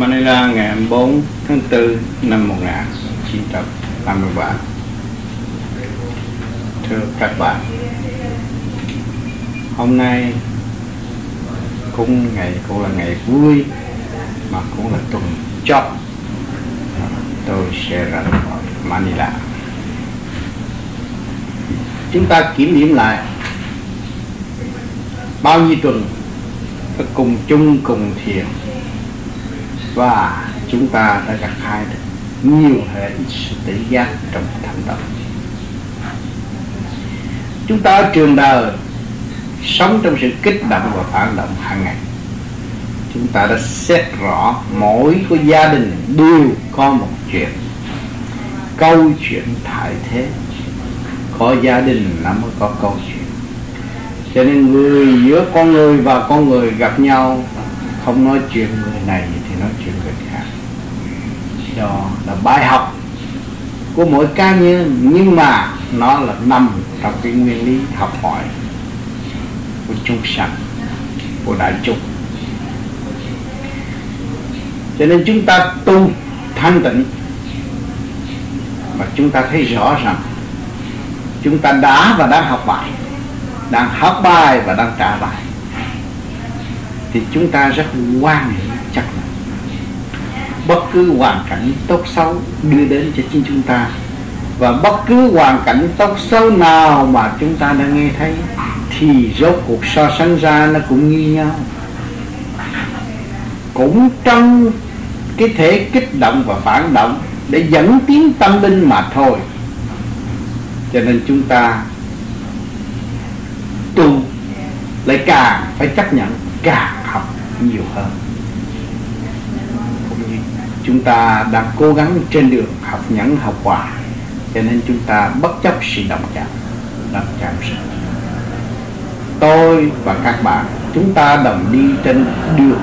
Manila ngày 4 tháng 4 năm 1983 Thưa các bạn, Hôm nay cũng ngày, cũng là ngày vui mà cũng là tuần chót. À, tôi sẽ ra Manila. Chúng ta kiểm điểm lại bao nhiêu tuần phải cùng chung cùng thiền và chúng ta đã gặt hai được nhiều hệ sự tự giác trong hành tâm chúng ta ở trường đời sống trong sự kích động và phản động hàng ngày. Chúng ta đã xét rõ mỗi của gia đình đều có một chuyện. Câu chuyện tại thế. Có gia đình là mới có câu chuyện. Cho nên người giữa con người và con người gặp nhau không nói chuyện người này thì nói chuyện người khác. Đó là bài học của mỗi cá nhân, nhưng mà nó là nằm trong cái nguyên lý học hỏi của chúng sanh, của đại chúng. Cho nên chúng ta tu thanh tịnh mà chúng ta thấy rõ rằng chúng ta đã và đang học bài, đang học bài và đang trả bài thì chúng ta rất quan hệ chắc bất cứ hoàn cảnh tốt xấu đưa đến cho chính chúng ta. Và bất cứ hoàn cảnh tốt xấu nào mà chúng ta đã nghe thấy thì rốt cuộc so sánh ra nó cũng như nhau. Cũng trong cái thể kích động và phản động để dẫn tiến tâm linh mà thôi. Cho nên chúng ta tu lại càng phải chấp nhận, càng nhiều hơn. Cũng như chúng ta đang cố gắng trên đường học nhẫn học quả, cho nên chúng ta bất chấp sự động chạm động chạm sự. Tôi và các bạn chúng ta đồng đi trên đường.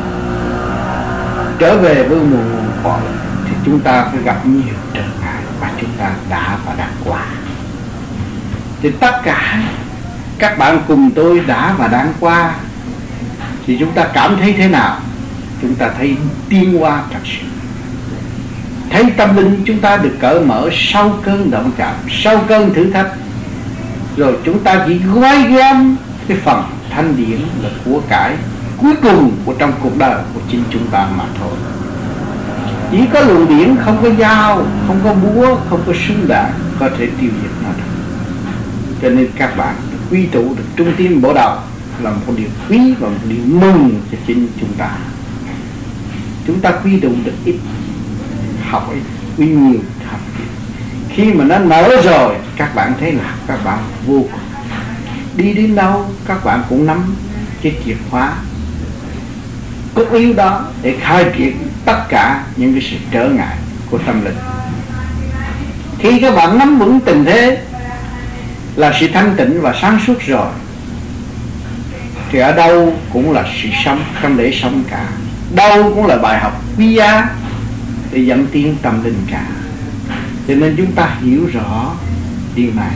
Trở về với nguồn nguồn cội thì chúng ta phải gặp nhiều trở ngại và chúng ta đã và đang qua. Thì tất cả các bạn cùng tôi đã và đang qua thì chúng ta cảm thấy thế nào? Chúng ta thấy tiên hoa thật sự. Thấy tâm linh chúng ta được cởi mở sau cơn động chạm sau cơn thử thách. Rồi chúng ta chỉ gói gom cái phần thanh điển là của cải cuối cùng của trong cuộc đời của chính chúng ta mà thôi. Chỉ có luồng điển không có dao, không có búa, không có súng đạn có thể tiêu diệt nó được. Cho nên các bạn quy tụ được trung tâm bộ đầu là một điều quý và một điều mừng cho chính chúng ta. Chúng ta quy động được ít, học ít, quy nhiều học ít khi mà nó nở rồi, các bạn thấy là các bạn vô cùng. Đi đến đâu, các bạn cũng nắm cái chìa khóa cốt yếu đó để khai triển tất cả những cái sự trở ngại của tâm linh. Khi các bạn nắm vững tình thế là sự thanh tịnh và sáng suốt rồi thì ở đâu cũng là sự sống, không để sống cả. Đâu cũng là bài học quý giá để dẫn tiến tâm linh cả. Cho nên chúng ta hiểu rõ điều này.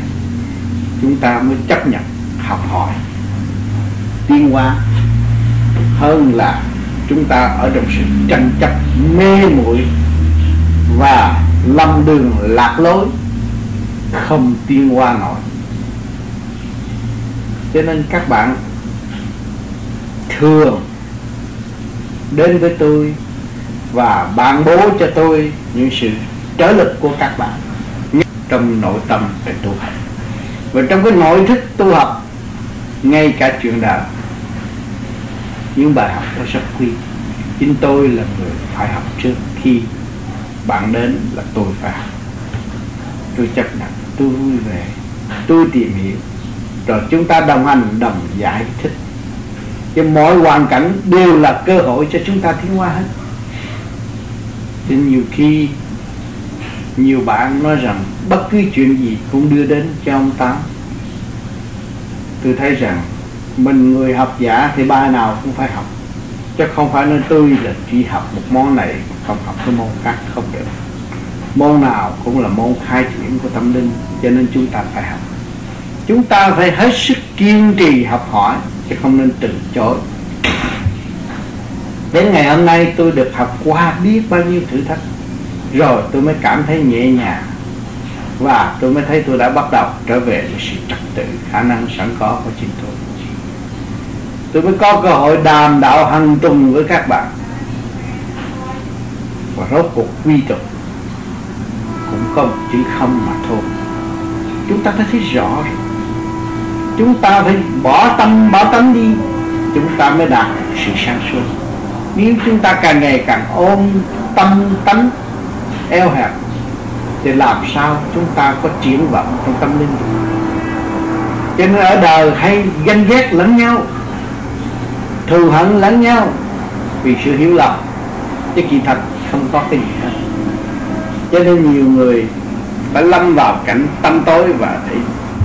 Chúng ta mới chấp nhận học hỏi. Tiến hóa hơn là chúng ta ở trong sự tranh chấp mê muội và lâm đường lạc lối, không tiên qua nổi. Cho nên các bạn thường đến với tôi và ban bố cho tôi những sự trở lực của các bạn trong nội tâm về tu học và trong cái nội thức tu học, ngay cả chuyện đạo, những bài học đó rất quý. Chính tôi là người phải học trước khi bạn đến là tôi phải học. Tôi chấp nhận, tôi vui vẻ, tôi tìm hiểu. Rồi chúng ta đồng hành, đồng giải thích thì mọi hoàn cảnh đều là cơ hội cho chúng ta tiến hóa hết. Thì nhiều khi nhiều bạn nói rằng bất cứ chuyện gì cũng đưa đến cho ông ta. Tôi thấy rằng mình người học giả thì ba nào cũng phải học. Chứ không phải nói tôi là chỉ học một món này, không học cái môn khác, không được. Môn nào cũng là môn khai triển của tâm linh, cho nên chúng ta phải học. Chúng ta phải hết sức kiên trì học hỏi chứ không nên từ chối. Đến ngày hôm nay tôi được học qua biết bao nhiêu thử thách. Rồi tôi mới cảm thấy nhẹ nhàng. Và tôi mới thấy tôi đã bắt đầu trở về với sự trật tự, khả năng sẵn có của chính tôi. Tôi mới có cơ hội đàm đạo hàng tuần với các bạn. Và rốt cuộc quy tục cũng không chỉ không mà thôi. Chúng ta đã thấy rõ rồi chúng ta phải bỏ tâm, bỏ tánh đi. Chúng ta mới đạt sự sáng suốt. Nếu chúng ta càng ngày càng ôm tâm tánh eo hẹp, thì làm sao chúng ta có triển vọng trong tâm linh? Cho nên ở đời hay ganh ghét lẫn nhau, thù hận lẫn nhau, vì sự hiểu lầm, chứ kỳ thật không có cái gì hết. Cho nên nhiều người phải lâm vào cảnh tâm tối và thấy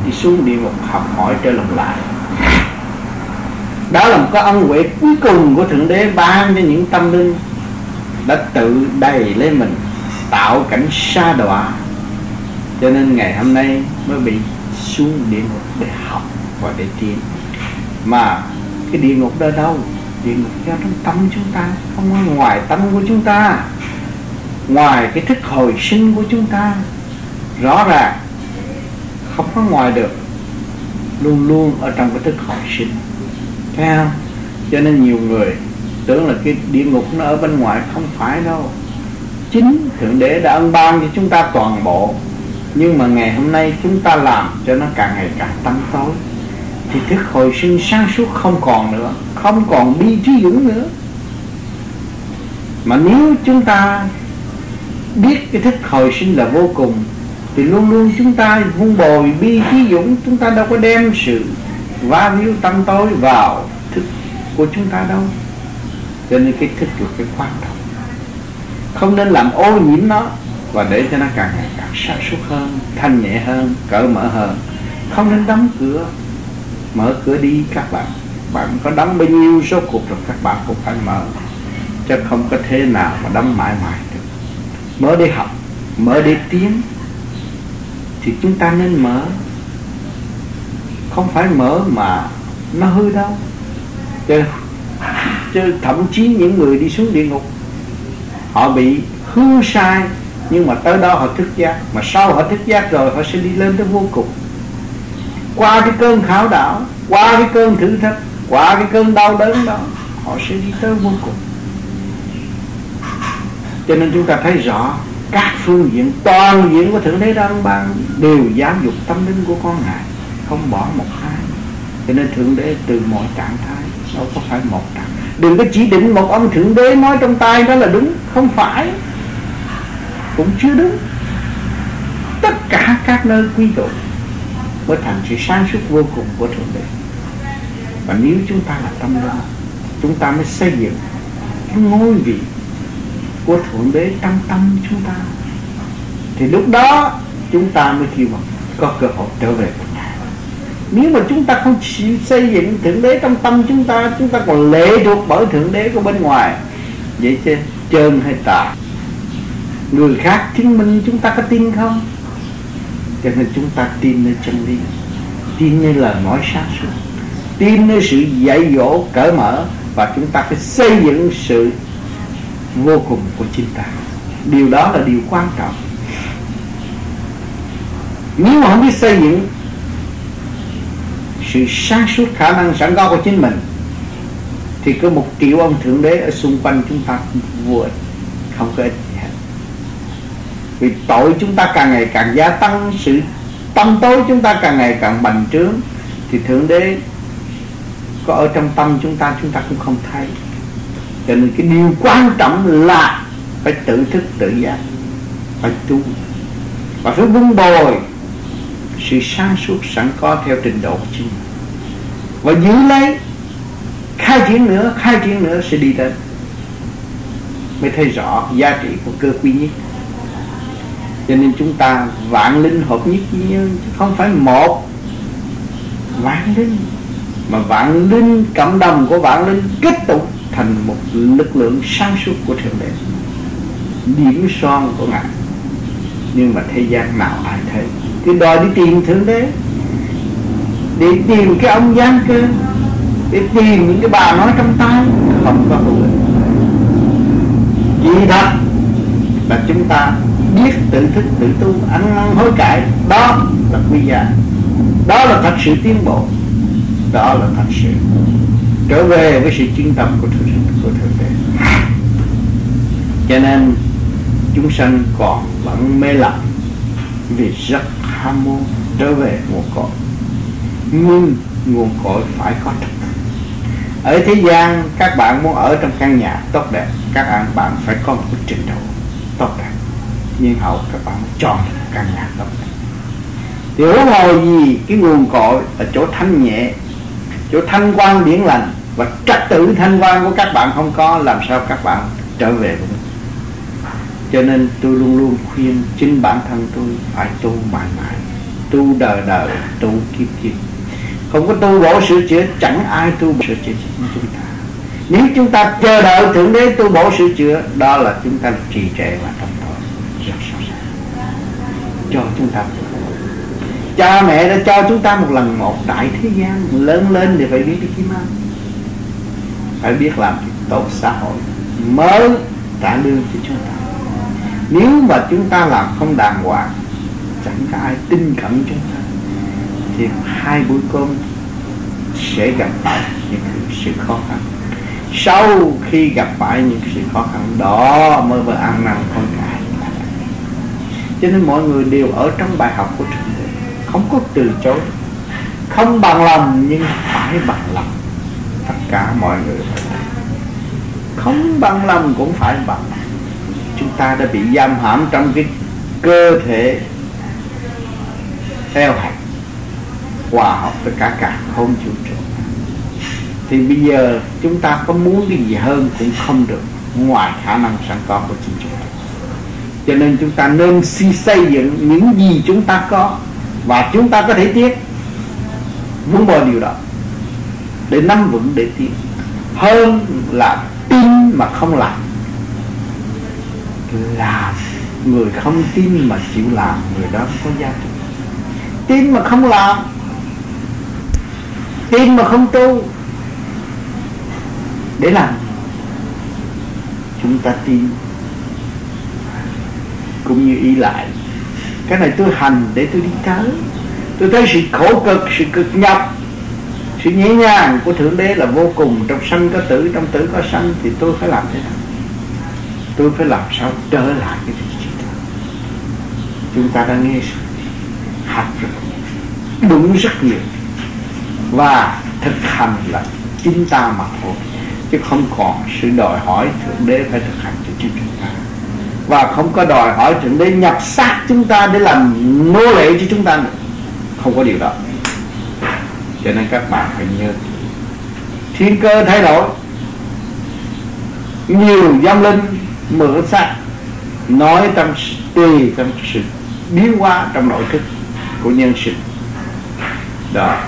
đi xuống địa ngục học hỏi trở lòng lại. Đó là một cái ân huệ cuối cùng của thượng đế ban cho những tâm linh đã tự đầy lên mình, tạo cảnh sa đọa. Cho nên ngày hôm nay mới bị xuống địa ngục để học và để tiến. Mà cái địa ngục đó đâu? Địa ngục do trong tâm chúng ta, không có ngoài tâm của chúng ta. Ngoài cái thức hồi sinh của chúng ta, rõ ràng không có ngoài được. Luôn luôn ở trong cái thức hồi sinh. Thấy không? Cho nên nhiều người tưởng là cái địa ngục nó ở bên ngoài không phải đâu. Chính thượng đế đã ân ban cho chúng ta toàn bộ. Nhưng mà ngày hôm nay chúng ta làm cho nó càng ngày càng tăng tối. Thì thức hồi sinh sáng suốt không còn nữa, không còn bi trí dũng nữa. Mà nếu chúng ta biết cái thức hồi sinh là vô cùng thì luôn luôn chúng ta vun bồi bi trí dũng, chúng ta đâu có đem sự va víu tâm tối vào thức của chúng ta đâu. Cho nên cái thức là cái quan trọng. Không nên làm ô nhiễm nó và để cho nó càng ngày càng sáng suốt hơn, thanh nhẹ hơn, cởi mở hơn. Không nên đóng cửa, mở cửa đi các bạn. Bạn có đóng bao nhiêu số cuộc rồi các bạn cũng phải mở. Chứ không có thế nào mà đóng mãi mãi được. Mở để học, mở để tiến thì chúng ta nên mở. Không phải mở mà nó hư đâu. Chứ, chứ thậm chí những người đi xuống địa ngục họ bị hư sai nhưng mà tới đó họ thức giác. Mà sau họ thức giác rồi họ sẽ đi lên tới vô cùng. Qua cái cơn khảo đảo qua cái cơn thử thách qua cái cơn đau đớn đó họ sẽ đi tới vô cùng. Cho nên chúng ta thấy rõ các phương diện, toàn diện của thượng đế đang ban đều giáo dục tâm linh của con ngài, không bỏ một ai. Cho nên thượng đế từ mọi trạng thái, đâu có phải một trạng. Đừng có chỉ định một ông thượng đế nói trong tay đó là đúng, không phải. Cũng chưa đúng. Tất cả các nơi quy tụ mới thành sự sáng suốt vô cùng của thượng đế. Và nếu chúng ta là tâm linh, chúng ta mới xây dựng cái ngôi vị của thượng đế trong tâm chúng ta. Thì lúc đó, chúng ta mới kêu bằng, có cơ hội trở về với ngài nếu mà chúng ta không chịu xây dựng thượng đế trong tâm chúng ta chúng ta còn lệ thuộc bởi thượng đế của bên ngoài. Vậy chứ, trơn hay tà? Người khác chứng minh chúng ta có tin không? Cho nên chúng ta tin nơi chân lý, tin nơi lời nói sáng suốt, tin nơi sự dạy dỗ cởi mở, và chúng ta phải xây dựng sự vô cùng của chính ta. Điều đó là điều quan trọng. Nếu mà không biết xây dựng sự sáng suốt khả năng sẵn có của chính mình, thì có một triệu ông thượng đế ở xung quanh chúng ta vô ích không có ích gì hết. Vì tội chúng ta càng ngày càng gia tăng, sự tâm tối chúng ta càng ngày càng bành trướng, thì thượng đế có ở trong tâm chúng ta chúng ta cũng không thấy cho nên cái điều quan trọng là phải tự thức tự giác, phải tu. Và phải vun bồi sự sáng suốt sẵn có theo trình độ của chính và giữ lấy, khai triển nữa, khai triển nữa sẽ đi tới. Mới thấy rõ giá trị của cơ quy nhất. Cho nên chúng ta vạn linh hợp nhất với không phải một vạn linh. Mà vạn linh, cộng đồng của vạn linh kết tụ thành một lực lượng sáng suốt của thượng đế. Điểm son của ngài. Nhưng mà thế gian nào ai thấy? Thì đòi đi tìm thượng đế. Để tìm cái ông giang cơ để tìm những cái bà nói trong tay. Không có hữu ích. Chỉ thật là chúng ta biết tự thức, tự tu, ăn năn hối cải. Đó là quy giá đó là thật sự tiến bộ. Đó là thật sự trở về với sự chuyên tâm của thượng của thượng đế. Cho nên, chúng sanh còn vẫn mê lầm vì rất ham muốn trở về nguồn cội. Nhưng nguồn cội phải có thật. ở thế gian, các bạn muốn ở trong căn nhà tốt đẹp, các bạn phải có một trình độ tốt đẹp. Nhưng hậu các bạn chọn căn nhà tốt đẹp. Thì huống hồ gì cái nguồn cội ở chỗ thanh nhẹ, chỗ thanh quan điển lành và trật tự thanh quan của các bạn không có, làm sao các bạn trở về với cho nên tôi luôn luôn khuyên chính bản thân tôi phải tu mãi mãi, tu đời đời tu kiếp kiếp. Không có tu bổ sửa chữa, chẳng ai tu bổ sửa chữa chúng ta. Nếu chúng ta chờ đợi thượng đế tu bổ sửa chữa, đó là chúng ta trì trệ và trong tội rất sâu sắc cho chúng ta cha mẹ đã cho chúng ta một lần một đại thế gian. Lớn lên thì phải biết đi kim ăn phải biết làm tốt xã hội mới trả lương cho chúng ta. Nếu mà chúng ta làm không đàng hoàng, chẳng có ai tin cẩn chúng ta, thì hai bữa cơm sẽ gặp phải những sự khó khăn. Sau khi gặp phải những sự khó khăn đó mới vừa ăn năn con cái. Cho nên mọi người đều ở trong bài học của Thượng Đế, không có từ chối, không bằng lòng nhưng phải bằng lòng cả mọi người. Không bằng lòng cũng phải bằng. Chúng ta đã bị giam hãm trong cái cơ thể theo hẹp, hòa hợp với cả cả không vũ trụ. Thì bây giờ chúng ta có muốn cái gì hơn cũng không được, ngoài khả năng sẵn có của chính chúng ta. Cho nên chúng ta nên si xây dựng những gì chúng ta có và chúng ta có thể tiếc muốn bỏ điều đó để nắm vững, để tiến hơn là tin mà không làm. Làm người không tin mà chịu làm, người đó có giá trị. Tin mà không làm, tin mà không tu, để làm. Chúng ta tin. Cũng như ý lại. Cái này tôi hành để tôi đi tới. Tôi thấy sự khổ cực, sự cực nhọc sự nhẹ nhàng của thượng đế là vô cùng. Trong sanh có tử, trong tử có sanh thì tôi phải làm thế nào? Tôi phải làm sao trở lại cái vị trí đó? Chúng ta đã nghe học rất đúng rất nhiều. Và thực hành là chính ta mà thôi, chứ không còn sự đòi hỏi thượng đế phải thực hành cho chính chúng ta. Và không có đòi hỏi thượng đế nhập xác chúng ta để làm nô lệ cho chúng ta nữa. Không có điều đó cho nên các bạn phải nhớ thiên cơ thay đổi. Nhiều dâm linh mở xác nói trong tùy trong sự biến hóa trong nội thức của nhân sinh. Đó,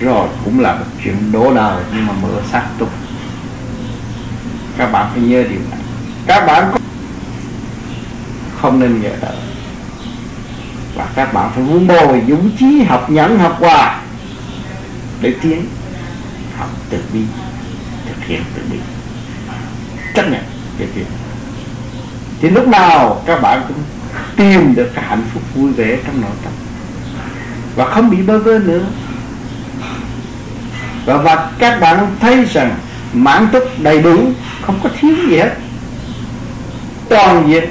rồi cũng là một chuyện đổ đời nhưng mà mở sắc tục. Các bạn phải nhớ điều này. Các bạn không nên nhớ đời và các bạn phải vun bồi dũng chí học nhẫn học hòa để tiến học từ bi thực hiện từ bi. Chấp nhận cái chuyện thì lúc nào các bạn cũng tìm được cái hạnh phúc vui vẻ trong nội tâm. Và không bị bơ vơ nữa. Và, và các bạn thấy rằng mãn túc đầy đủ không có thiếu gì hết. Toàn diện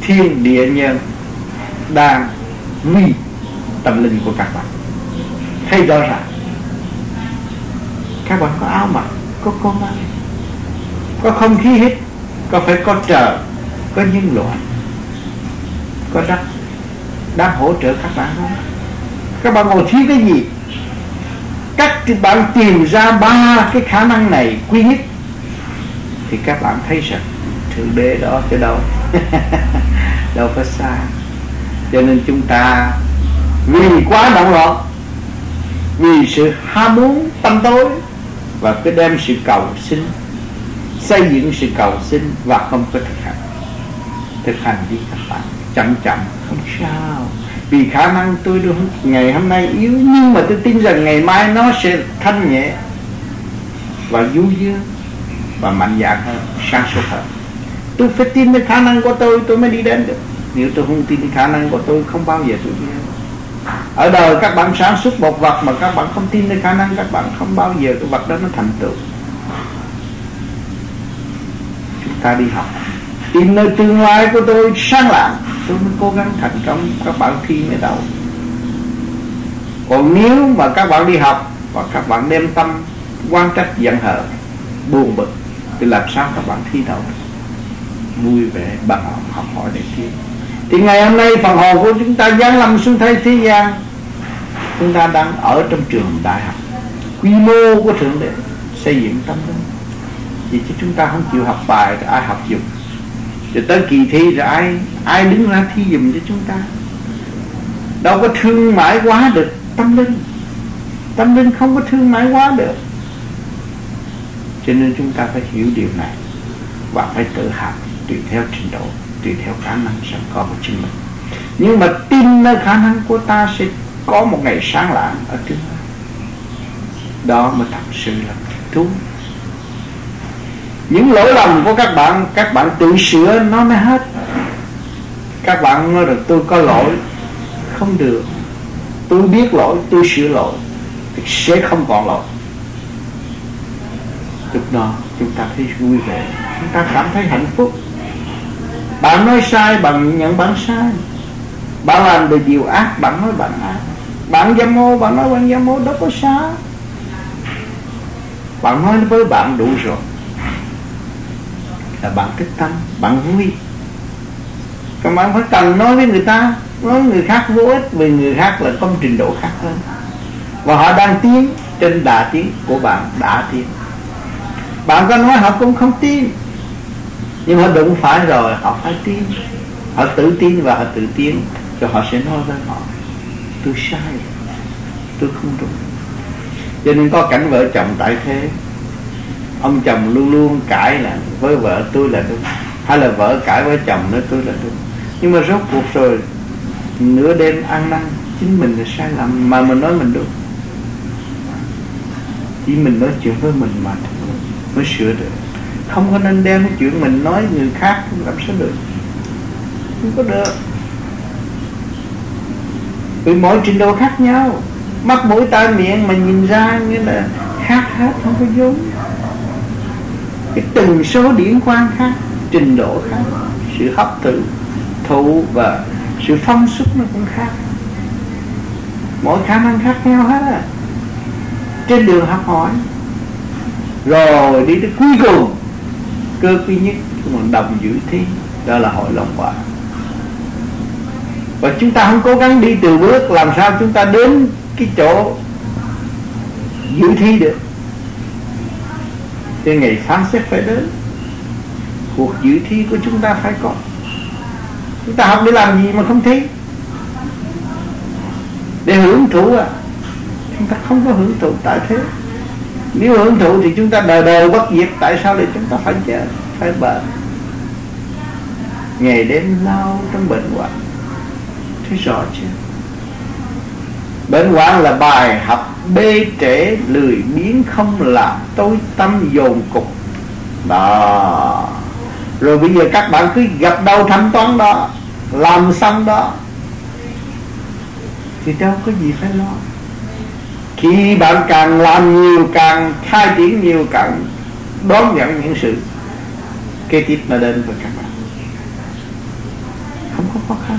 thiên địa nhân đang nguy tâm linh của các bạn thấy rõ ràng các bạn có áo mặc, có con ăn có không khí hít có phải có trời, có nhân loại, có đất đang hỗ trợ các bạn không? Các bạn ngồi thiếu cái gì? Các bạn tìm ra ba cái khả năng này quy nhất. Thì các bạn thấy rằng, thượng đế đó chứ đâu? Đâu có xa. Cho nên chúng ta vì quá động loạn vì sự ham muốn tâm tối và cái đem sự cầu xin, xây dựng sự cầu xin và không có thực hành. Thực hành đi các bạn, chậm chậm, không sao. Vì khả năng tôi được ngày hôm nay yếu, nhưng mà tôi tin rằng ngày mai nó sẽ thanh nhẹ và du dương và mạnh dạn hơn, sáng suốt hơn. Tôi phải tin cái khả năng của tôi tôi mới đi đến được. Nếu tôi không tin khả năng của tôi, không bao giờ tôi đi đến ở đời các bạn sản xuất một vật mà các bạn không tin cái khả năng, các bạn không bao giờ cái vật đó nó thành tựu. Chúng ta đi học. Tìm nơi tương lai của tôi sáng lạng. Tôi mới cố gắng thành công. Các bạn thi mới đầu. Còn nếu mà các bạn đi học và các bạn đem tâm quan trách giận hờn, buồn bực, thì làm sao các bạn thi đậu? Vui vẻ bằng học hỏi để tiến thì ngày hôm nay phần hồn của chúng ta giáng lâm xuống thế thế gian. Chúng ta đang ở trong trường đại học. Quy mô của thượng đế, xây dựng tâm linh. Vì chứ chúng ta không chịu học bài thì ai học dùng rồi tới kỳ thi rồi ai ai đứng ra thi dùm cho chúng ta? Đâu có thương mãi quá được tâm linh. Tâm linh không có thương mãi quá được. Cho nên chúng ta phải hiểu điều này và phải tự học tùy theo trình độ tùy theo khả năng sẵn có của chính mình. Nhưng mà tin nơi khả năng của ta sẽ có một ngày sáng lạng ở trước đó mới thật sự là thú những lỗi lầm của các bạn các bạn tự sửa nó mới hết. Các bạn nói rằng tôi có lỗi. Không được. Tôi biết lỗi, tôi sửa lỗi, thì sẽ không còn lỗi. Lúc đó chúng ta thấy vui vẻ. Chúng ta cảm thấy hạnh phúc bạn nói sai, bạn nhận bạn sai. Bạn làm được điều ác, bạn nói bạn ác. Bạn dâm mô bạn nói bạn dâm mô đâu có sao. Bạn nói với bạn đủ rồi. Là bạn thích tâm bạn vui. Còn bạn phải cần nói với người ta, nói người khác vô ích, vì người khác là có trình độ khác hơn. Và họ đang tiến trên đà tiến của bạn, đã tiến. Bạn có nói họ cũng không tin nhưng họ đụng phải rồi, họ phải tin. Họ tự tin và họ tự tiến cho họ sẽ nói với họ, tôi sai, tôi không đúng. Cho nên có cảnh vợ chồng tại thế. Ông chồng luôn luôn cãi là, với vợ tôi là đúng. Hay là vợ cãi với chồng nói, tôi là đúng. Nhưng mà rốt cuộc rồi, nửa đêm ăn năn, chính mình là sai lầm, mà mình nói mình đúng. Chỉ mình nói chuyện với mình mà mới sửa được không có nên đem cái chuyện mình nói người khác làm sao được. Không có được. Vì mỗi trình độ khác nhau. Mắt mũi tai miệng mà nhìn ra như là khác hết, không có giống. Cái từng số điển quan khác, trình độ khác, sự hấp thụ thụ và sự phong xúc nó cũng khác. Mỗi khả năng khác nhau hết à. Trên đường học hỏi, rồi đi tới cuối cùng cơ duy nhất của đồng giữ thi, đó là hội lòng quả. Và chúng ta không cố gắng đi từ bước làm sao chúng ta đến cái chỗ dự thi được. Thì ngày phán xét phải đến, cuộc dự thi của chúng ta phải có. Chúng ta học để làm gì mà không thi? Để hưởng thụ à? Chúng ta không có hưởng thụ tại thế nếu hưởng thụ thì chúng ta đời đời bất diệt, tại sao lại chúng ta phải chết, phải bệnh? Ngày đêm lao trong bệnh hoạn. Thấy rõ chưa? Bệnh hoạn là bài học bê trễ lười biếng không làm tối tâm dồn cục. Đó. Rồi bây giờ các bạn cứ gặp đâu thanh toán đó, làm xong đó, thì đâu có gì phải lo khi bạn càng làm nhiều, càng khai triển nhiều, càng đón nhận những sự kế tiếp mà đến với các bạn. Không có khó khăn.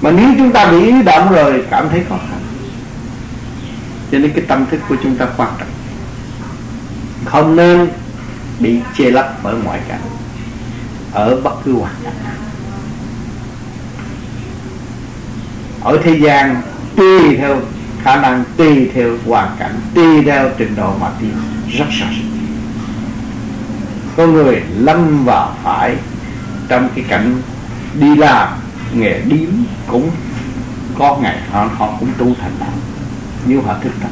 Mà nếu chúng ta bị động rồi, cảm thấy khó khăn. Cho nên cái tâm thức của chúng ta quan trọng. Không nên bị che lấp bởi ngoại cảnh ở bất cứ hoàn cảnh nào. Ở thế gian, tùy theo khả năng tùy theo hoàn cảnh tùy theo trình độ mà tiến rất sợ có người lâm vào phải trong cái cảnh đi làm nghề điếm cũng có ngày họ, họ cũng tu thành đạo như họ thức tâm.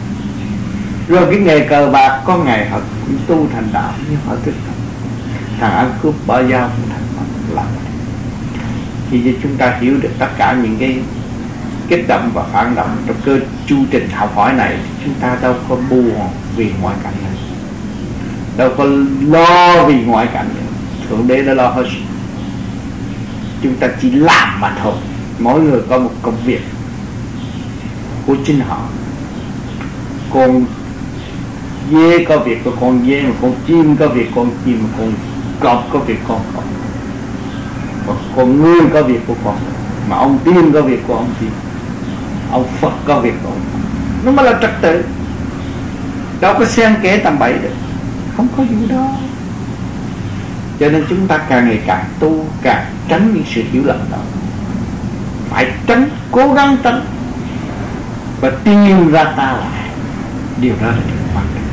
Rồi cái nghề cờ bạc có ngày họ cũng tu thành đạo như họ thức tâm. Thằng ăn cướp bỏ dao cũng thành đạo làm. Thì chúng ta hiểu được tất cả những cái kích động và phản động trong cơ chu trình học hỏi này, chúng ta đâu có buồn vì ngoại cảnh này. Đâu có lo vì ngoại cảnh này. thượng đế đã lo hết chúng ta chỉ làm mà thôi. Mỗi người có một công việc của chính họ. Con dê có việc của con dê mà con chim có việc con chim mà con cọp có việc con cọp. Còn con người có việc của con. Mà ông tiên có việc của ông tiên ông phật có việc của ông nó mới là trật tự. Đâu có xen kẽ tầm bậy được. Không có gì đó cho nên chúng ta càng ngày càng tu, càng tránh những sự hiểu lầm đó. Phải tránh, cố gắng tránh. Và tìm ra ta lại. Điều đó là điều quan trọng.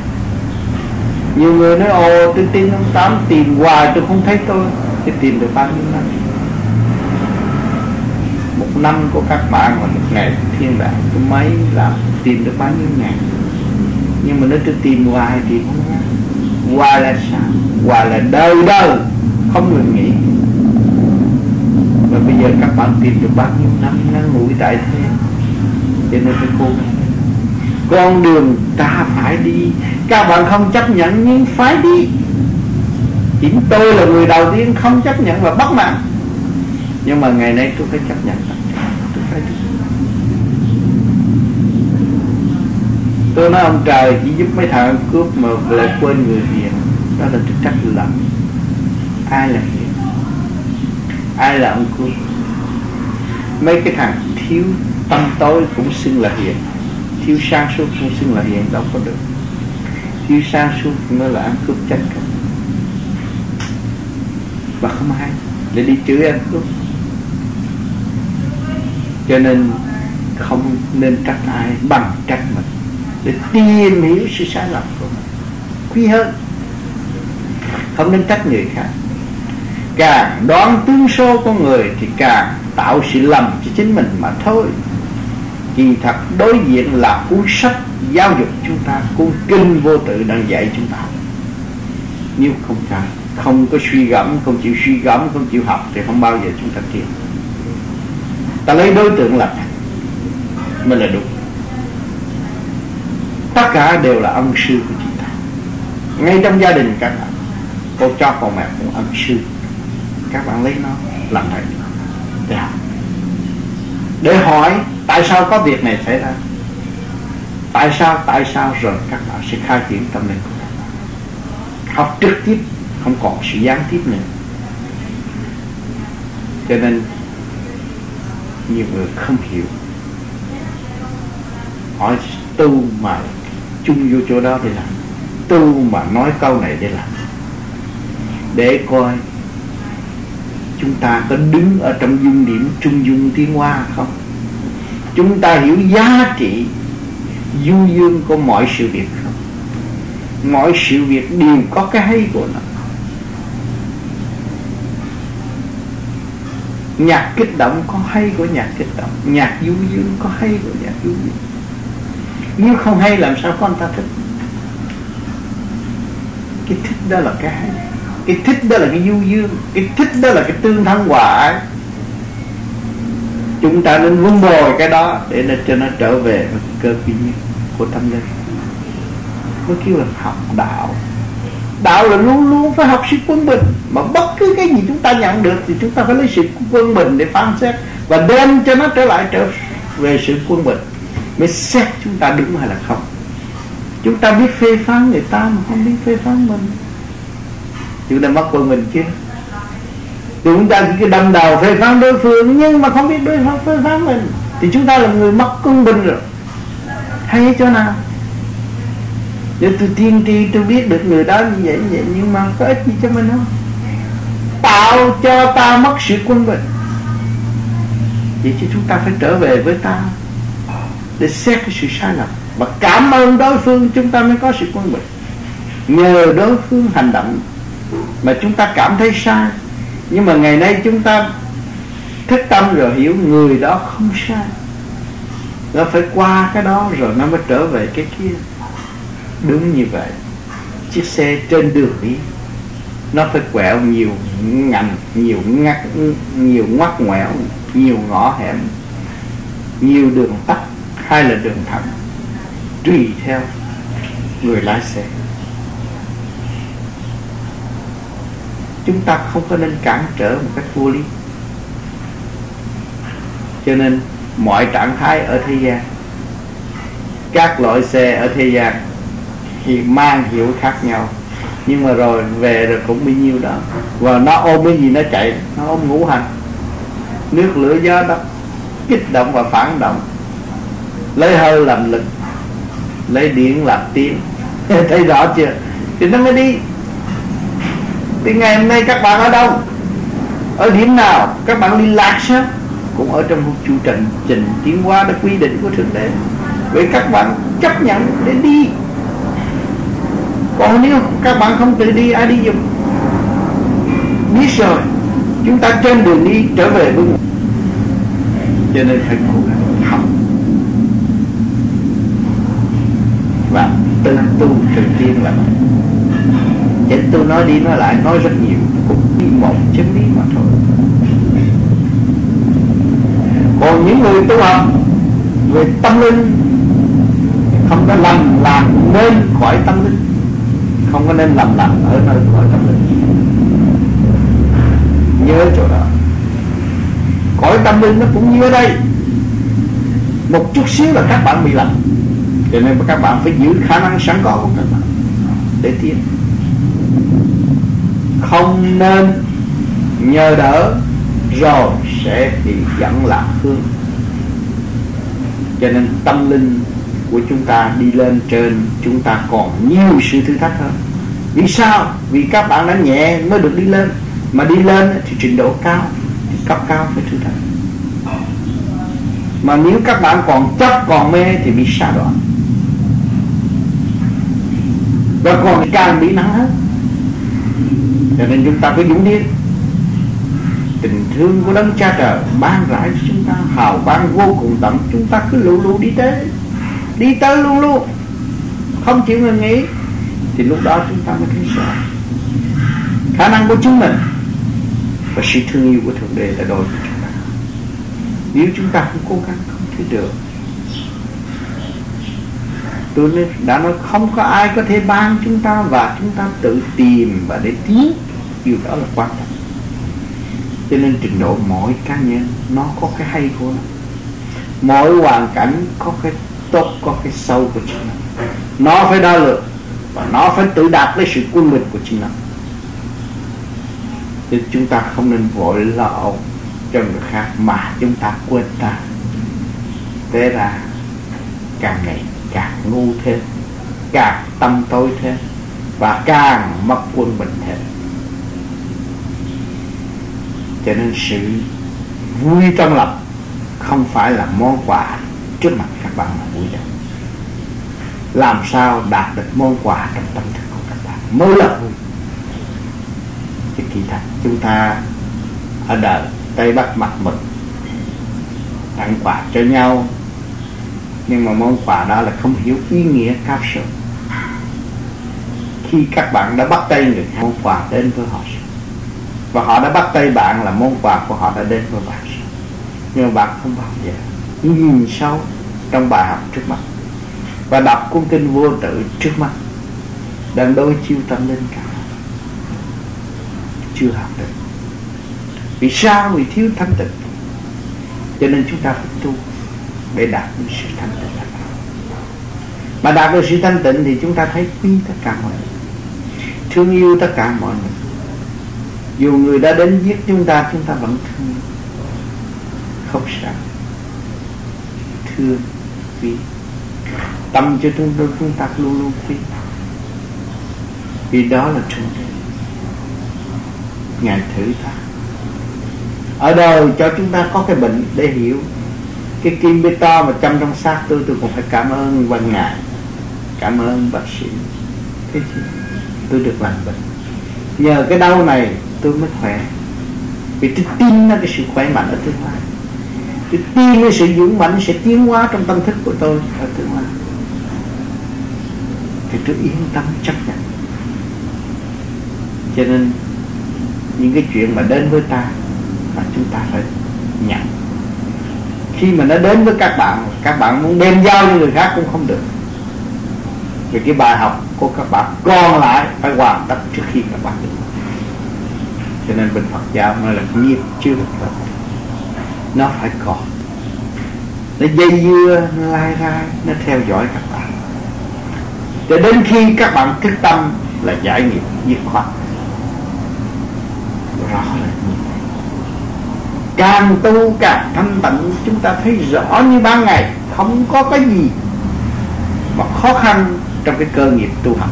Nhiều người nói, ồ, tôi tin ông tám tìm hoài, tôi không thấy tôi. Thì tìm được bao nhiêu năm? Một năm của các bạn và một ngày thiên đàng tôi mấy là tìm được bao nhiêu ngàn nhưng mà nếu tôi tìm hoài thì không ra hoài là sao? Hoài là đời đời không ngừng nghỉ và bây giờ các bạn tìm được bao nhiêu năm ngắn ngủi tại thế? Cho nên tôi cố gắng. Con đường ta phải đi. Các bạn không chấp nhận nhưng phải đi. Chính tôi là người đầu tiên không chấp nhận và bất mãn. Nhưng mà ngày nay tôi phải chấp nhận tôi nói ông trời chỉ giúp mấy thằng cướp mà lại quên người hiền đó là chức trách lầm. Ai là hiền ai là ông cướp? Mấy cái thằng thiếu tâm tối cũng xưng là hiền. Thiếu sang suốt cũng xưng là hiền, đâu có được. Thiếu sang suốt mới là ăn cướp chân cả. Và không hay để đi chửi ăn cướp cho nên không nên trách ai bằng trách mình. Để tìm hiểu sự sai lầm của mình. Quý hơn, không nên trách người khác. Càng đoán tương số con người thì càng tạo sự lầm cho chính mình mà thôi. Kỳ thật, đối diện là cuốn sách giáo dục chúng ta cuốn kinh vô tự đang dạy chúng ta. Nếu không phải, không có suy gẫm, không chịu suy gẫm, không chịu học thì không bao giờ chúng ta tiến ta lấy đối tượng là mới là đúng. Tất cả đều là ân sư của chúng ta. Ngay trong gia đình các bạn cô cho con mẹ cũng ân sư. Các bạn lấy nó, làm thầy để học để hỏi, tại sao có việc này xảy ra? Tại sao tại sao rồi các bạn sẽ khai triển tâm linh của các bạn? Học trực tiếp, không còn sự gián tiếp nữa. Cho nên nhiều người không hiểu. Hỏi tu mà chung vô chỗ đó để làm. Tu mà nói câu này để làm. Để coi chúng ta có đứng ở trong dung điểm trung dung tiến hoa không? Chúng ta hiểu giá trị du dương của mọi sự việc không? Mọi sự việc đều có cái hay của nó. Nhạc kích động có hay của nhạc kích động nhạc du dương có hay của nhạc du dương? Nếu không hay, làm sao con ta thích? Cái thích đó là cái hay. Cái thích đó là cái du dương. Cái thích đó là cái tương thân hòa ái chúng ta nên vun bồi cái đó để nó cho nó trở về cơ quy nhất của tâm linh. Mới kêu là học đạo đạo là luôn luôn phải học sự quân bình. Mà bất cứ cái gì chúng ta nhận được thì chúng ta phải lấy sự quân bình để phán xét và đem cho nó trở lại trở về sự quân bình. Mới xét chúng ta đúng hay là không. Chúng ta biết phê phán người ta mà không biết phê phán mình. Chúng ta mất quân bình chưa chúng ta cứ đâm đầu phê phán đối phương nhưng mà không biết đối phương phê phán mình. Thì chúng ta là người mất quân bình rồi. Hay chỗ nào? Nếu tôi tiên tri, tôi biết được người đó như vậy như vậy, nhưng mà có ích gì cho mình không? Tạo cho ta mất sự quân bình. Vậy chứ chúng ta phải trở về với ta để xét cái sự sai lầm. Và cảm ơn đối phương, chúng ta mới có sự quân bình. Nhờ đối phương hành động mà chúng ta cảm thấy sai. Nhưng mà ngày nay chúng ta thức tâm rồi hiểu người đó không sai. Nó phải qua cái đó rồi nó mới trở về cái kia đúng như vậy, chiếc xe trên đường đi, nó phải quẹo nhiều ngành nhiều ngắt, nhiều ngoắt ngoẹo nhiều ngõ hẻm, nhiều đường tắt hay là đường thẳng, tùy theo người lái xe. Chúng ta không có nên cản trở một cách vô lý. Cho nên, mọi trạng thái ở thế gian, các loại xe ở thế gian thì mang hiểu khác nhau. Nhưng mà rồi về rồi cũng bấy nhiêu đó. Và nó ôm cái gì nó chạy, nó ôm ngũ hành. Nước lửa gió đó kích động và phản động. Lấy hơi làm lực, lấy điện làm tiếng. Thấy rõ chưa? Thì nó mới đi. Thì ngày hôm nay các bạn ở đâu? Ở điểm nào? Các bạn đi lạc sao cũng ở trong một chu trình trình tiến hóa đã quy định của thượng đế. Vậy các bạn chấp nhận để đi còn nếu các bạn không tự đi, ai đi giùm? Biết rồi chúng ta trên đường đi trở về với cho nên phải cố gắng học. Và tự tu tự tiên là Chứ tôi nói đi nói lại, nói rất nhiều. Cũng đi một chân lý mà thôi. Còn những người tu học về tâm linh, không có lầm làm nên khỏi tâm linh không có nên lầm lặng ở nơi khỏi tâm linh. Nhớ chỗ đó. Cõi tâm linh nó cũng như ở đây. Một chút xíu là các bạn bị lầm. Cho nên các bạn phải giữ khả năng sẵn có của các bạn để tiến. Không nên nhờ đỡ rồi sẽ bị dẫn lạc hương cho nên tâm linh của chúng ta đi lên trên, chúng ta còn nhiều sự thử thách hơn. Vì sao? Vì các bạn đã nhẹ mới được đi lên. Mà đi lên thì trình độ cao, thì cấp cao phải thử thách. Mà nếu các bạn còn chấp, còn mê thì bị xa đoạn và còn càng bị nặng hơn. Cho nên chúng ta phải dũng điên. Tình thương của đấng cha trời ban rãi cho chúng ta, hào quang vô cùng tận. Chúng ta cứ lù lù đi tới đi tới luôn luôn. Không chịu ngừng nghỉ. Thì lúc đó chúng ta mới thấy rõ khả năng của chúng mình và sự thương yêu của thượng đế là đối của chúng ta. Nếu chúng ta không cố gắng, không thể được. Tôi đã nói không có ai có thể ban chúng ta và chúng ta tự tìm và để tiến điều đó là quan trọng. Cho nên trình độ mỗi cá nhân nó có cái hay của nó. Mỗi hoàn cảnh có cái tốt có cái sâu của chính nó. Nó phải đo lường và nó phải tự đạt lấy sự quân bình của chính nó. Thì chúng ta không nên vội lo cho người khác mà chúng ta quên ta. Thế là càng ngày càng ngu thêm, càng tâm tối thêm và càng mất quân bình thêm. Cho nên sự vui trong lòng không phải là món quà trước mặt các bạn là vui đâu làm sao đạt được món quà trong tâm thức của các bạn? Mới là vui chứ kỳ thật chúng ta ở đời tây bắc mặt mực, tặng quà cho nhau. Nhưng mà món quà đó là không hiểu ý nghĩa cao sự. Khi các bạn đã bắt tay người món quà đến với họ và họ đã bắt tay bạn là món quà của họ đã đến với bạn nhưng mà bạn không bao giờ nhìn sâu trong bài học trước mắt và đọc cuốn kinh vô tự trước mắt đang đôi chiêu tâm linh cả. Chưa học được. Vì sao? Vì thiếu thanh tịnh. Cho nên chúng ta phải tu để đạt được sự thanh tịnh. Mà đạt được sự thanh tịnh thì chúng ta thấy quý tất cả mọi người, thương yêu tất cả mọi người. Dù người đã đến giết chúng ta chúng ta vẫn thương không sao thương vì tâm cho chúng tôi chúng ta luôn luôn quý vì đó là trung đế ngài thử thách. Ở đời cho chúng ta có cái bệnh để hiểu. Cái kim, bê to mà chăm trong xác tôi tôi cũng phải cảm ơn quan ngài. Cảm ơn bác sĩ. Thế chứ, tôi được lành bệnh. Nhờ cái đau này tôi mới khỏe. Vì tôi tin là cái sự khỏe mạnh ở tương lai tôi tin cái sự dũng mạnh sẽ tiến hóa trong tâm thức của tôi. Ở tương lai thì tôi yên tâm chấp nhận. Cho nên những cái chuyện mà đến với ta là chúng ta phải nhận. Khi mà nó đến với các bạn các bạn muốn đem giao cho người khác cũng không được. Vì cái bài học của các bạn còn lại phải hoàn tất trước khi các bạn được. Cho nên bên Phật giáo nói là nghiệp chưa được nó phải còn nó dây dưa, nó lai ra nó theo dõi các bạn. Cho đến khi các bạn thức tâm là giải nghiệp, dứt khoát. Rõ là như vậy. Càng tu càng thanh tịnh, chúng ta thấy rõ như ban ngày, không có cái gì mà khó khăn trong cái cơ nghiệp tu học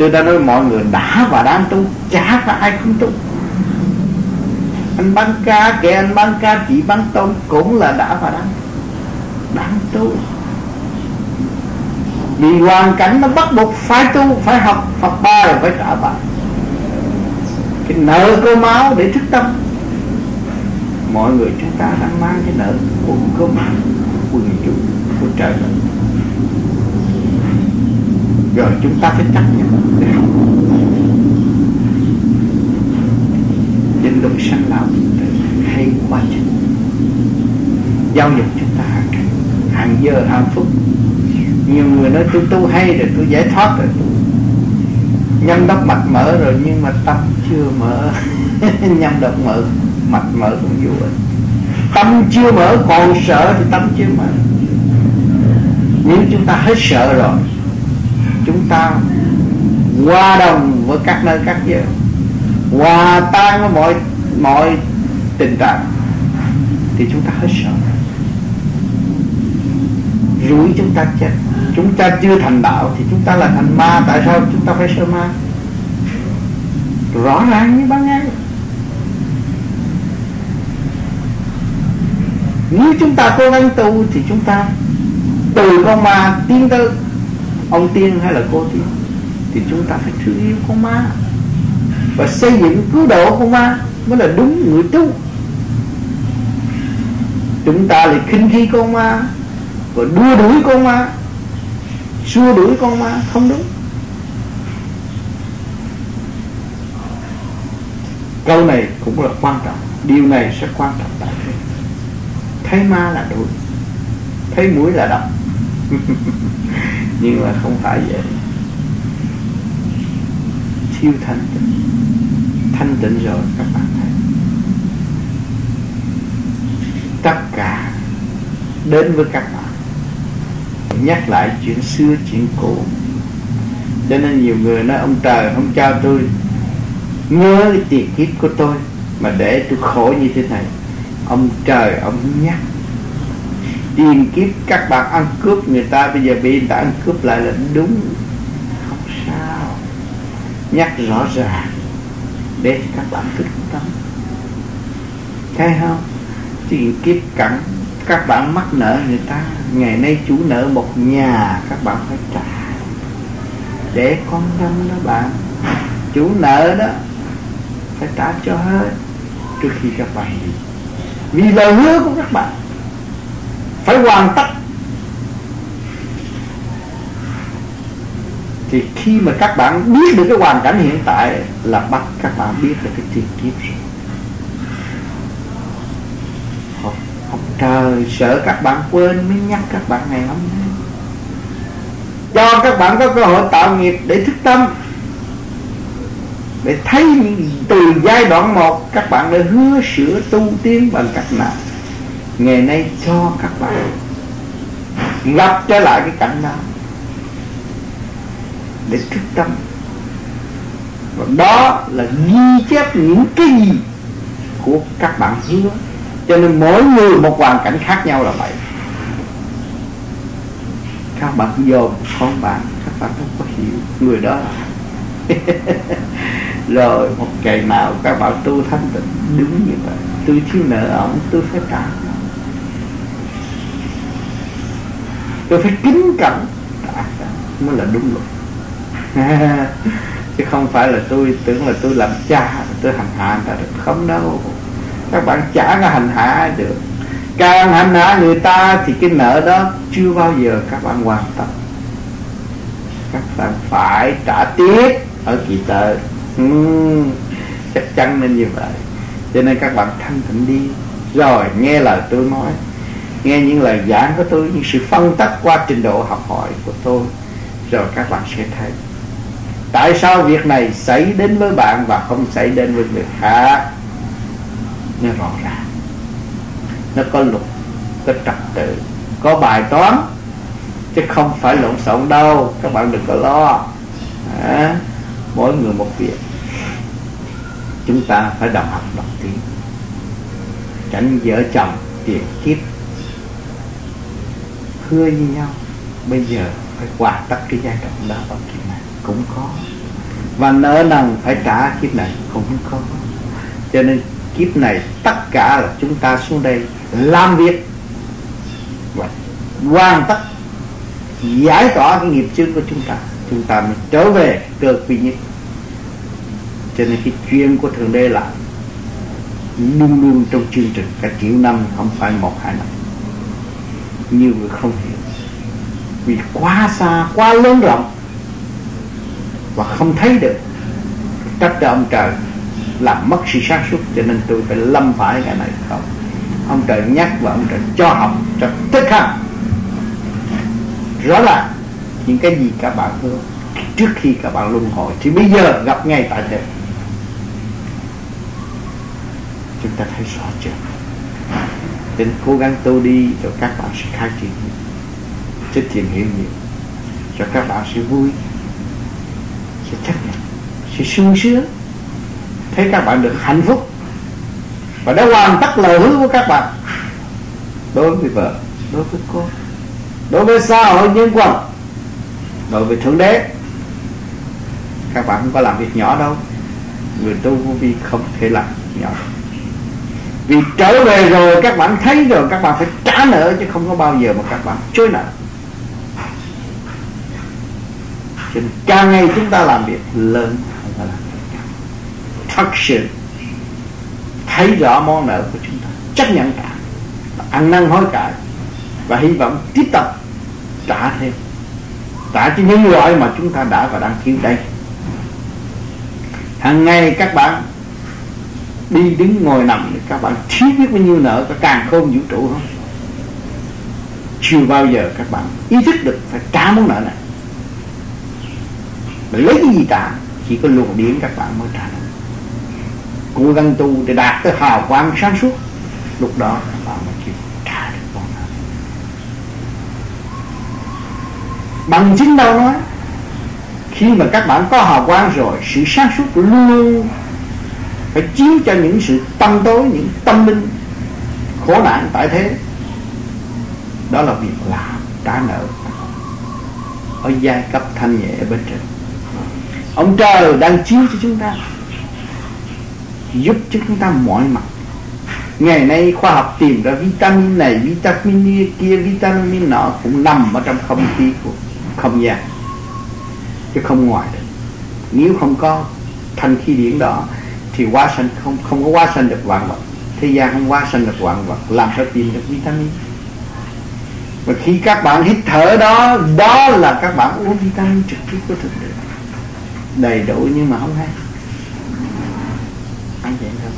tôi đã nói mọi người đã và đang tu, chả có ai không tu anh bán ca kẻ anh bán ca chỉ bán tôm cũng là đã và đang. Đang tu. Vì hoàn cảnh nó bắt buộc phải tu, phải học Phật ba rồi phải trả bài. Cái nợ cơ máu để thức tâm. Mọi người chúng ta đang mang cái nợ quần cơ máu quần chủ, của trời rồi chúng ta phải chấp nhận. để học định luật sanh lão hay quá trình giao dịch chúng ta hàng ngày, hàng giờ, hàng phút. Nhiều người nói, tôi tu hay rồi, tôi giải thoát rồi nhâm đốc mạch mở rồi, nhưng mà tâm chưa mở. Nhâm đốc mở, mạch mở cũng vô ích. Tâm chưa mở, còn sợ thì tâm chưa mở. Nếu chúng ta hết sợ rồi, chúng ta hòa đồng với các nơi, các giới hòa tan với mọi mọi tình trạng, thì chúng ta hết sợ. Rủi chúng ta chết. Chúng ta chưa thành đạo thì chúng ta là thành ma. Tại sao chúng ta phải sợ ma? Rõ ràng như ban ngày. Nếu chúng ta cố gắng tu thì chúng ta từ con ma tiến tới ông tiên hay là cô tiên, thì chúng ta phải thương yêu con ma và xây dựng cứu độ con ma mới là đúng người tu. Chúng ta lại khinh khi con ma và đua đuổi con ma, xua đuổi con ma không đúng. Câu này cũng là quan trọng, điều này sẽ quan trọng tại đây. Thấy ma là đuổi, thấy mũi là độc nhưng mà không phải vậy siêu thanh tịnh. Thanh tịnh rồi, các bạn thấy. Tất cả đến với các bạn. Nhắc lại chuyện xưa, chuyện cũ. Cho nên nhiều người nói, ông trời, không cho tôi. Nhớ cái tiền kiếp của tôi, mà để tôi khổ như thế này. Ông trời, ông nhắc. Tiền kiếp các bạn ăn cướp người ta, bây giờ bị người ta ăn cướp lại là đúng nhắc rõ ràng để các bạn thức tâm thấy không? Thì kiếp cặn các bạn mắc nợ người ta, ngày nay chủ nợ một nhà, các bạn phải trả. Để con tâm đó bạn, chủ nợ đó, phải trả cho hết trước khi các bạn đi. Vì lời hứa của các bạn, phải hoàn tất thì khi mà các bạn biết được cái hoàn cảnh hiện tại là bắt các bạn biết được cái tiền kiếp rồi. Học, học trời sợ các bạn quên mới nhắc các bạn ngày hôm nay. Cho các bạn có cơ hội tạo nghiệp để thức tâm để thấy từ giai đoạn một các bạn đã hứa sửa tu tiến bằng cách nào? Ngày nay cho các bạn gặp trở lại cái cảnh đó để thức tâm. Và đó là ghi chép những cái gì của các bạn hứa cho nên mỗi người một hoàn cảnh khác nhau là vậy. Các bạn dồn con bạn, các bạn không có hiểu. Người đó rồi, một ngày nào các bạn tu thanh tịnh, đúng như vậy. Tôi thiếu nợ ông, tôi phải trả. Tôi phải kính cẩn trả. Mới là đúng luật. chứ không phải là tôi tưởng là tôi làm cha tôi hành hạ người ta được. Không đâu. Các bạn chả có hành hạ được. Càng hành hạ người ta thì cái nợ đó chưa bao giờ các bạn hoàn tất. Các bạn phải trả tiếp ở kỳ tờ. Uhm, chắc chắn nên như vậy. Cho nên các bạn thanh tịnh đi. Rồi nghe lời tôi nói. Nghe những lời giảng của tôi những sự phân tích qua trình độ học hỏi của tôi. Rồi các bạn sẽ thấy tại sao việc này xảy đến với bạn và không xảy đến với người khác? Nó rõ ràng. Nó có luật có trật tự có bài toán. Chứ không phải lộn xộn đâu. Các bạn đừng có lo. À, mỗi người một việc. Chúng ta phải đồng học đồng tiến. Tránh vợ chồng tiền kiếp. Thưa với nhau bây giờ phải hoàn tất cái giai đoạn đó vào kiếp cũng có. Và nợ nần phải trả kiếp này cũng có. Cho nên kiếp này tất cả là chúng ta xuống đây làm việc. Và hoàn tất, giải tỏa cái nghiệp chướng của chúng ta. Chúng ta mới trở về cơ quy nhất. Cho nên cái chuyên của thượng đế là luôn luôn trong chương trình cả triệu năm, không phải một, hai năm. Nhiều người không hiểu. Vì quá xa, quá lớn rộng và không thấy được trách cho ông trời làm mất sự sáng suốt. Cho nên tôi phải lâm phải cái này, không. Ông trời nhắc và ông trời cho học cho tất cả rõ là những cái gì các bạn hứa trước khi các bạn luân hồi, thì bây giờ gặp ngay tại đây. Chúng ta thấy rõ chưa? Nên cố gắng tu đi cho các bạn sẽ khai triển, sẽ tìm hiểu nhiều. Cho các bạn sẽ vui sự chấp nhận sẽ sung sướng. Thấy các bạn được hạnh phúc. Và đã hoàn tất lời hứa của các bạn đối với vợ, đối với con, đối với xã hội nhân quân đối với thượng đế. Các bạn không có làm việc nhỏ đâu. Người tu vô vi không thể làm nhỏ vì trở về rồi các bạn thấy rồi, các bạn phải trả nợ chứ không có bao giờ mà các bạn chối nợ. Cho nên càng ngày chúng ta làm việc, lớn hơn phải làm việc thật sự, thấy rõ món nợ của chúng ta, chấp nhận cả, ăn năn hối cải, và hy vọng tiếp tục trả thêm. Trả cho những loại mà chúng ta đã và đang thiếu đây. Hàng ngày các bạn đi đứng ngồi nằm, các bạn thiếu biết bao nhiêu nợ cả càng khôn vũ trụ không? Chưa bao giờ các bạn ý thức được phải trả món nợ này lấy cái gì trả chỉ có luồng điển các bạn mới trả được cố gắng tu để đạt tới hào quang sáng suốt. Lúc đó các bạn mới chịu trả được con nợ bằng chính đâu nói, khi mà các bạn có hào quang rồi, sự sáng suốt luôn phải chiếu cho những sự tâm tối, những tâm linh khổ nạn tại thế. Đó là việc làm, trả nợ. Ở giai cấp thanh nhẹ bên trên ông trời đang chiếu cho chúng ta, giúp cho chúng ta mọi mặt. Ngày nay khoa học tìm ra vitamin này, vitamin kia vitamin nọ cũng nằm ở trong không khí của không gian. Chứ không ngoài được. Nếu không có thanh khí điển đó, thì quá sanh không không có quá sanh được vạn vật. Thế gian không quá sanh được vạn vật, làm sao tìm được vitamin? Và khi các bạn hít thở đó đó là các bạn uống vitamin trực tiếp của thực tế đầy đủ nhưng mà không hay anh vậy không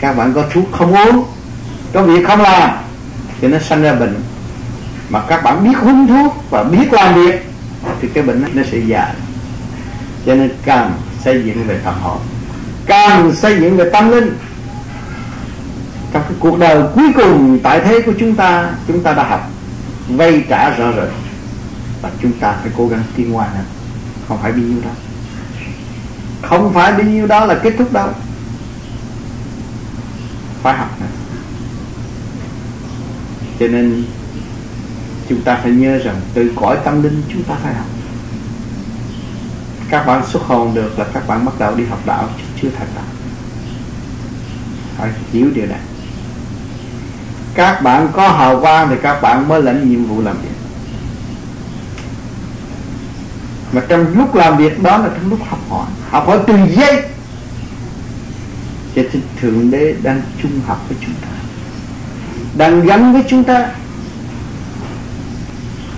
các bạn có thuốc không uống, có việc không làm, thì nó sanh ra bệnh. Mà các bạn biết uống thuốc và biết làm việc, thì cái bệnh nó sẽ già. Cho nên càng xây dựng về tâm hồn, càng xây dựng về tâm linh. Trong cái cuộc đời cuối cùng tại thế của chúng ta chúng ta đã học vay trả rõ rồi và chúng ta phải cố gắng tiến hóa nữa không phải bao nhiêu đó không phải bao nhiêu đó là kết thúc đâu. Phải học này. cho nên chúng ta phải nhớ rằng từ cõi tâm linh chúng ta phải học. Các bạn xuất hồn được là các bạn bắt đầu đi học đạo chứ chưa thành đạo. Phải hiểu điều này. Các bạn có hào quang thì các bạn mới lãnh nhiệm vụ làm việc. Mà trong lúc làm việc đó là trong lúc học hỏi. Học hỏi từng giây. Cho thì thượng đế đang chung học với chúng ta. Đang gắn với chúng ta.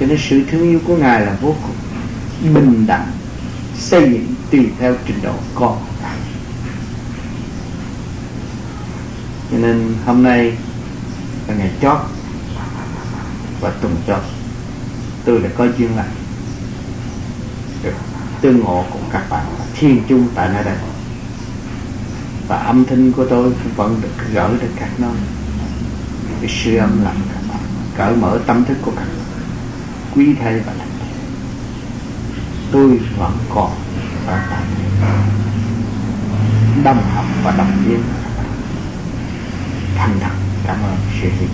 Cho nên sự thương yêu của ngài là vô cùng bình đẳng, xây dựng tùy theo trình độ con. Cho nên hôm nay là ngày chót và tuần chót. Tôi đã có duyên lành tương ngộ cùng các bạn thiên chung tại nơi đây. Và âm thanh của tôi cũng vẫn được gửi đến các nơi. Cái sự âm lặng các bạn, cởi mở tâm thức của các bạn, quý thầy và lặng tôi vẫn còn ở tại đồng học và đồng viên thành thật cảm ơn sự hiện